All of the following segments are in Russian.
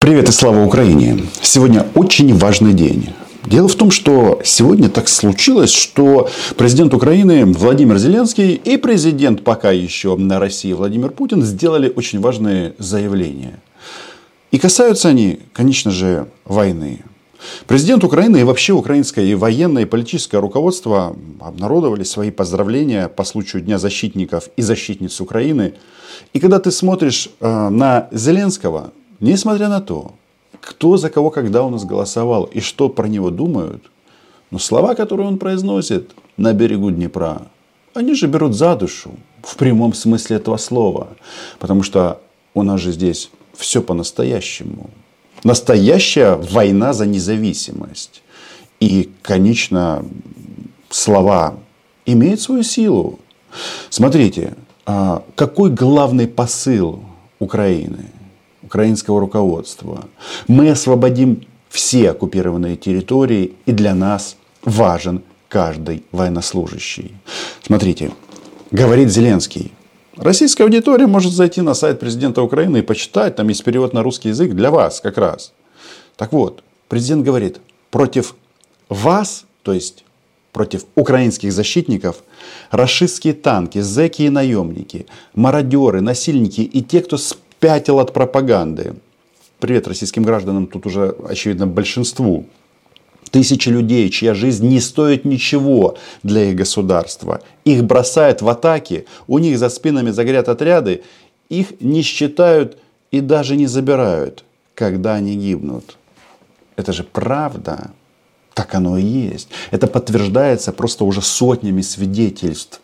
Привет и слава Украине! Сегодня очень важный день. Дело в том, что сегодня так случилось, что президент Украины Владимир Зеленский и президент пока еще на России Владимир Путин сделали очень важные заявления. И касаются они, конечно же, войны. Президент Украины и вообще украинское военное и политическое руководство обнародовали свои поздравления по случаю Дня защитников и защитниц Украины. И когда ты смотришь э, на Зеленского, Несмотря на то, кто за кого когда у нас голосовал и что про него думают, но слова, которые он произносит на берегу Днепра, они же берут за душу в прямом смысле этого слова. Потому что у нас же здесь все по-настоящему. Настоящая война за независимость. И, конечно, слова имеют свою силу. Смотрите, а какой главный посыл Украины – украинского руководства. Мы освободим все оккупированные территории, и для нас важен каждый военнослужащий. Смотрите, говорит Зеленский. Российская аудитория может зайти на сайт президента Украины и почитать, там есть перевод на русский язык для вас как раз. Так вот, президент говорит, против вас, то есть против украинских защитников, расистские танки, зэки и наемники, мародеры, насильники и те, кто спятил от пропаганды. Привет российским гражданам, тут уже, очевидно, большинству. Тысячи людей, чья жизнь не стоит ничего для их государства. Их бросают в атаки, у них за спинами загорят отряды, их не считают и даже не забирают, когда они гибнут. Это же правда. Так оно и есть. Это подтверждается просто уже сотнями свидетельств.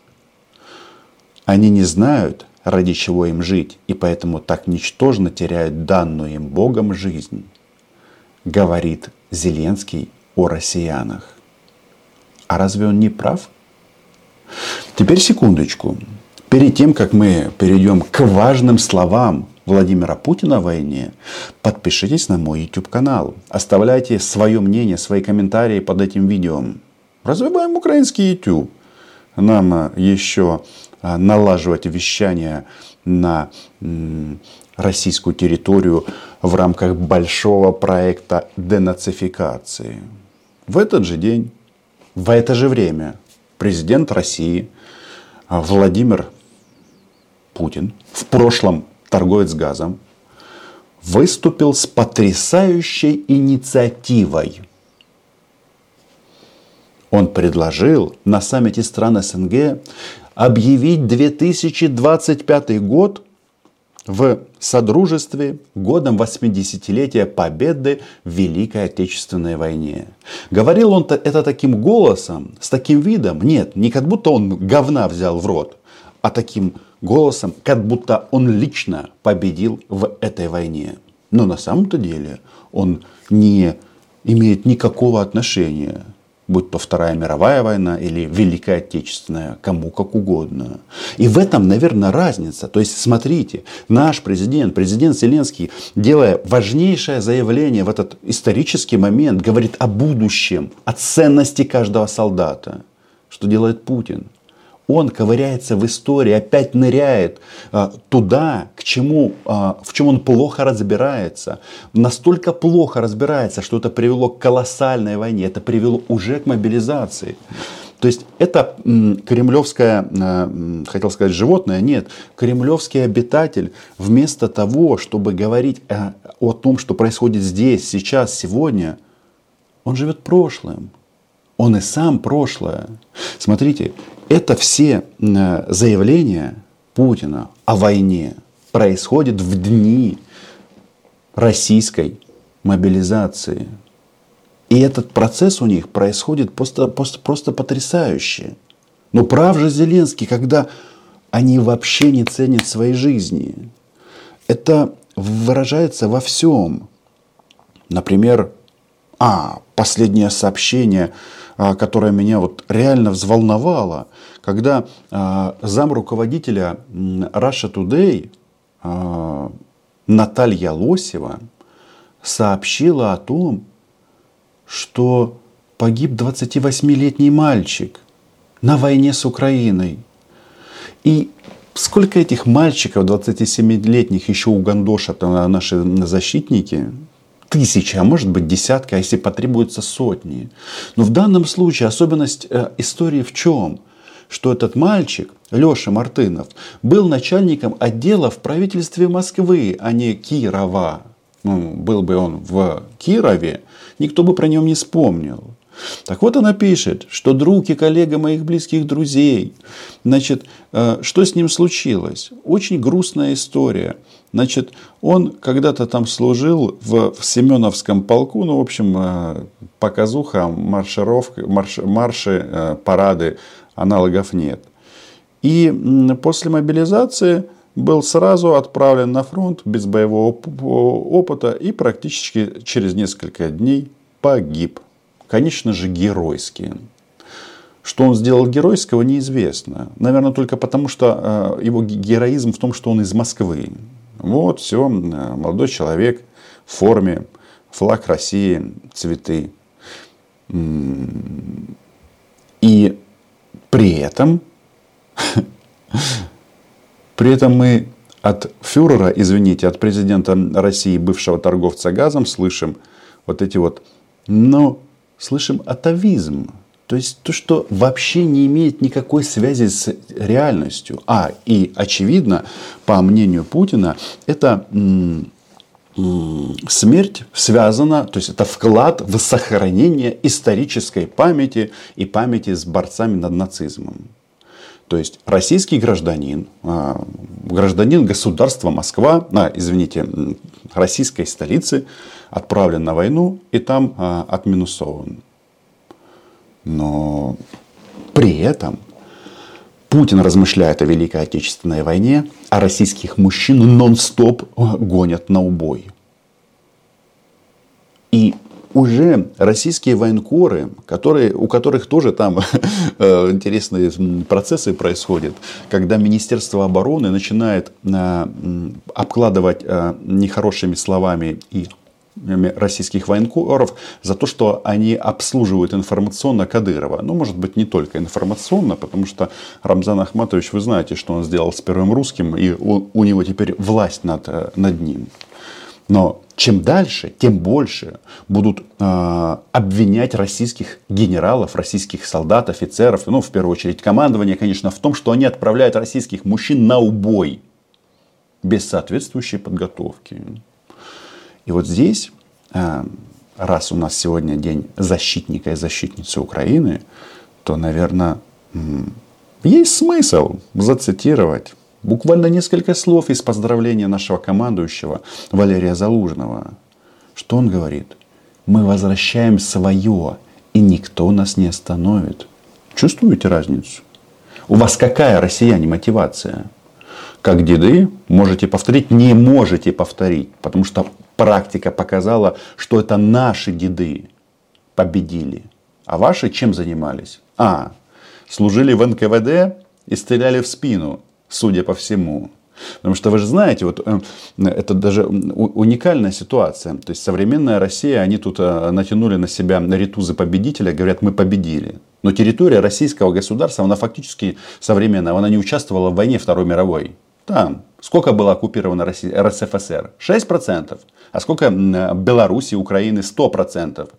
Они не знают, ради чего им жить, и поэтому так ничтожно теряют данную им Богом жизнь, говорит Зеленский о россиянах. А разве он не прав? Теперь секундочку. Перед тем, как мы перейдем к важным словам Владимира Путина о войне, подпишитесь на мой YouTube канал. Оставляйте свое мнение, свои комментарии под этим видео. Развиваем украинский YouTube. Нам еще а, налаживать вещание на российскую территорию в рамках большого проекта денацификации. В этот же день, в это же время президент России а, Владимир Путин, в прошлом торговец газом, выступил с потрясающей инициативой. Он предложил на саммите стран СНГ объявить 2025 год в Содружестве годом 80-летия победы в Великой Отечественной войне. Говорил он это таким голосом, с таким видом, нет, не как будто он говна взял в рот, а таким голосом, как будто он лично победил в этой войне. Но на самом-то деле он не имеет никакого отношения будь то Вторая мировая война или Великая Отечественная, кому как угодно. И в этом, наверное, разница. То есть, смотрите, наш президент, президент Зеленский, делая важнейшее заявление в этот исторический момент, говорит о будущем, о ценности каждого солдата. Что делает Путин? Он ковыряется в истории, опять ныряет а, туда, к чему, а, в чем он плохо разбирается. Настолько плохо разбирается, что это привело к колоссальной войне, это привело уже к мобилизации. То есть это м, кремлевское, э, хотел сказать животное, нет, кремлевский обитатель вместо того, чтобы говорить о, о том, что происходит здесь, сейчас, сегодня, он живет прошлым. Он и сам прошлое. Смотрите, это все э, заявления Путина о войне происходят в дни российской мобилизации. И этот процесс у них происходит просто, просто, просто потрясающе. Но прав же Зеленский, когда они вообще не ценят своей жизни. Это выражается во всем. Например, а, последнее сообщение а, которая меня вот реально взволновала, когда а, зам руководителя Russia Today а, Наталья Лосева сообщила о том, что погиб 28-летний мальчик на войне с Украиной. И сколько этих мальчиков 27-летних еще угандошат наши защитники, тысячи, а может быть десятка, а если потребуется сотни. Но в данном случае особенность э, истории в чем? Что этот мальчик, Леша Мартынов, был начальником отдела в правительстве Москвы, а не Кирова. Ну, был бы он в Кирове, никто бы про него не вспомнил. Так вот она пишет, что друг и коллега моих близких друзей. Значит, э, что с ним случилось? Очень грустная история. Значит, он когда-то там служил в, в Семеновском полку, ну, в общем, э, показуха, маршировка, марш, марши, э, парады, аналогов нет. И после мобилизации был сразу отправлен на фронт без боевого опыта и практически через несколько дней погиб конечно же, геройские. Что он сделал геройского, неизвестно. Наверное, только потому, что э, его героизм в том, что он из Москвы. Вот, все, молодой человек в форме, флаг России, цветы. И при этом, при этом мы от фюрера, извините, от президента России, бывшего торговца газом, слышим вот эти вот, ну, слышим атовизм. То есть то, что вообще не имеет никакой связи с реальностью. А, и очевидно, по мнению Путина, это смерть связана, то есть это вклад в сохранение исторической памяти и памяти с борцами над нацизмом. То есть российский гражданин, а, гражданин государства Москва, а, извините, российской столицы, отправлен на войну и там а, отминусован. Но при этом Путин размышляет о Великой Отечественной войне, а российских мужчин нон-стоп гонят на убой. Уже российские военкоры, которые, у которых тоже там э, интересные процессы происходят, когда Министерство обороны начинает э, обкладывать э, нехорошими словами и российских военкоров за то, что они обслуживают информационно Кадырова. Ну, может быть, не только информационно, потому что Рамзан Ахматович, вы знаете, что он сделал с первым русским, и у, у него теперь власть над, над ним. Но чем дальше, тем больше будут э, обвинять российских генералов, российских солдат, офицеров, ну, в первую очередь, командование, конечно, в том, что они отправляют российских мужчин на убой без соответствующей подготовки. И вот здесь, э, раз у нас сегодня день защитника и защитницы Украины, то, наверное, есть смысл зацитировать Буквально несколько слов из поздравления нашего командующего Валерия Залужного. Что он говорит? Мы возвращаем свое, и никто нас не остановит. Чувствуете разницу? У вас какая, россияне, мотивация? Как деды можете повторить, не можете повторить, потому что практика показала, что это наши деды победили. А ваши чем занимались? А, служили в НКВД и стреляли в спину судя по всему. Потому что вы же знаете, вот э, это даже уникальная ситуация. То есть современная Россия, они тут э, натянули на себя ритузы победителя, говорят, мы победили. Но территория российского государства, она фактически современная, она не участвовала в войне Второй мировой. Там сколько было оккупировано Россия, РСФСР? 6%. А сколько Беларуси, Украины? 100%.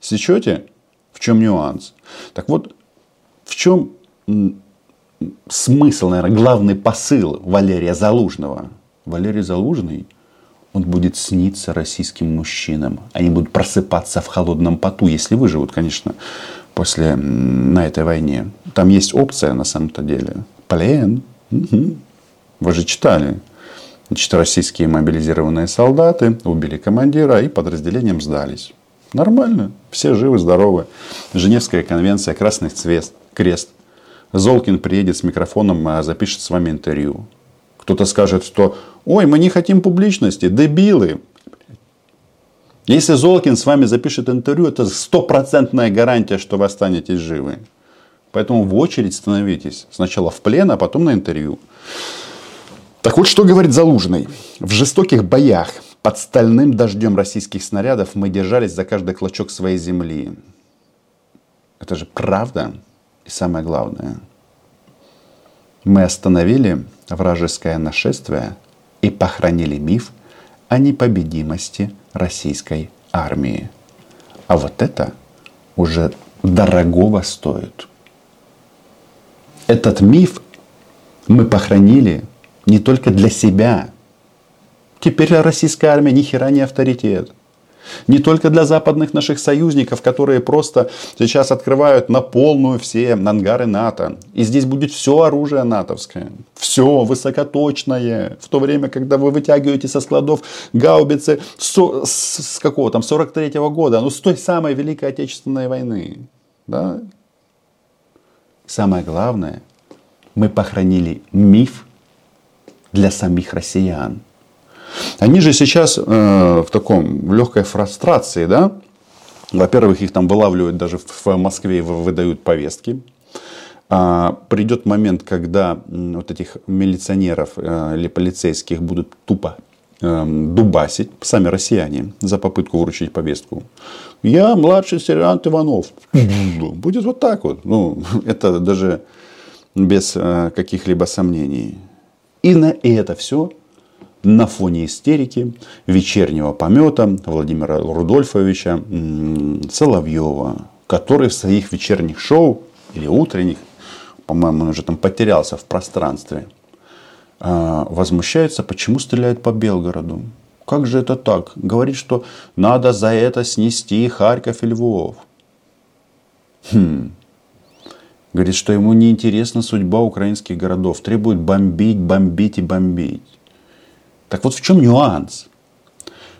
Сечете? В чем нюанс? Так вот, в чем смысл, наверное, главный посыл Валерия Залужного. Валерий Залужный, он будет сниться российским мужчинам. Они будут просыпаться в холодном поту, если выживут, конечно, после, на этой войне. Там есть опция на самом-то деле. Плен. Угу. Вы же читали. Значит, российские мобилизированные солдаты убили командира и подразделением сдались. Нормально. Все живы, здоровы. Женевская конвенция, красный цвет, крест – Золкин приедет с микрофоном, а запишет с вами интервью. Кто-то скажет, что «Ой, мы не хотим публичности, дебилы». Если Золкин с вами запишет интервью, это стопроцентная гарантия, что вы останетесь живы. Поэтому в очередь становитесь. Сначала в плен, а потом на интервью. Так вот, что говорит Залужный. В жестоких боях под стальным дождем российских снарядов мы держались за каждый клочок своей земли. Это же правда. И самое главное, Мы остановили вражеское нашествие и похоронили миф о непобедимости российской армии. А вот это уже дорогого стоит. Этот миф мы похоронили не только для себя. Теперь российская армия ни хера не авторитет. Не только для западных наших союзников, которые просто сейчас открывают на полную все ангары НАТО. И здесь будет все оружие натовское. Все высокоточное. В то время, когда вы вытягиваете со складов гаубицы с, с какого там, 43 -го года, ну с той самой Великой Отечественной войны. Да? Самое главное, мы похоронили миф для самих россиян. Они же сейчас э, в таком в легкой фрустрации, да? Во-первых, их там вылавливают даже в Москве, выдают повестки. А, придет момент, когда вот этих милиционеров э, или полицейских будут тупо э, дубасить сами россияне за попытку вручить повестку. Я младший сержант Иванов. Будет вот так вот. Ну, это даже без э, каких-либо сомнений. И на это все на фоне истерики, вечернего помета Владимира Рудольфовича Соловьева, который в своих вечерних шоу или утренних, по-моему, он уже там потерялся в пространстве, а, возмущается, почему стреляют по Белгороду. Как же это так? Говорит, что надо за это снести Харьков и Львов. Хм. Говорит, что ему не интересна судьба украинских городов. Требует бомбить, бомбить и бомбить. Так вот в чем нюанс?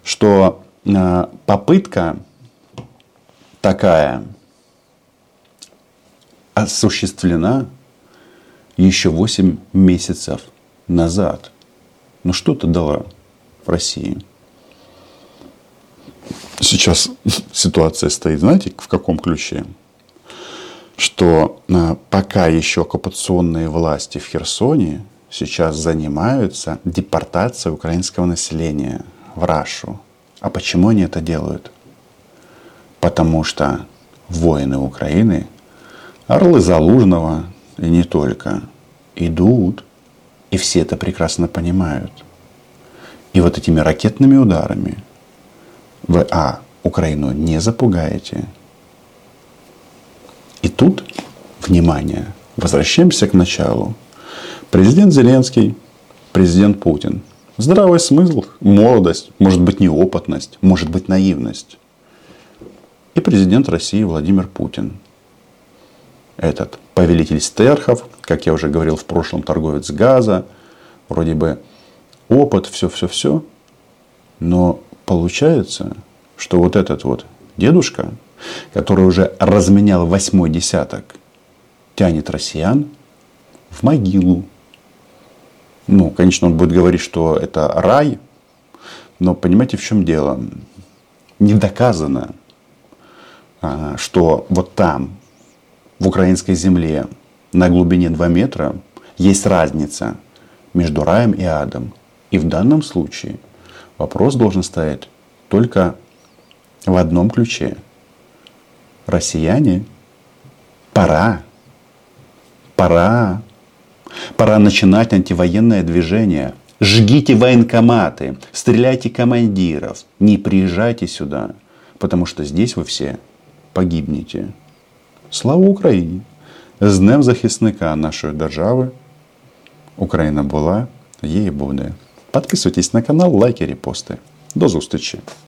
Что э, попытка такая осуществлена еще 8 месяцев назад. Ну что ты дала в России? Сейчас ситуация стоит, знаете, в каком ключе? Что э, пока еще оккупационные власти в Херсоне сейчас занимаются депортацией украинского населения в Рашу. А почему они это делают? Потому что воины Украины, орлы Залужного и не только, идут, и все это прекрасно понимают. И вот этими ракетными ударами вы, а, Украину не запугаете. И тут, внимание, возвращаемся к началу. Президент Зеленский, президент Путин. Здравый смысл, молодость, может быть неопытность, может быть наивность. И президент России Владимир Путин. Этот повелитель стерхов, как я уже говорил в прошлом, торговец газа, вроде бы опыт, все-все-все. Но получается, что вот этот вот дедушка, который уже разменял восьмой десяток, тянет россиян в могилу. Ну, конечно, он будет говорить, что это рай, но понимаете, в чем дело? Не доказано, а, что вот там, в украинской земле, на глубине 2 метра, есть разница между раем и адом. И в данном случае вопрос должен стоять только в одном ключе. Россияне, пора, пора Пора начинать антивоенное движение. Жгите военкоматы, стреляйте командиров, не приезжайте сюда, потому что здесь вы все погибнете. Слава Україні! З Днем захисника нашої держави. Україна була, є і буде. Підписуйтесь на канал, лайки, репости. До зустрічі!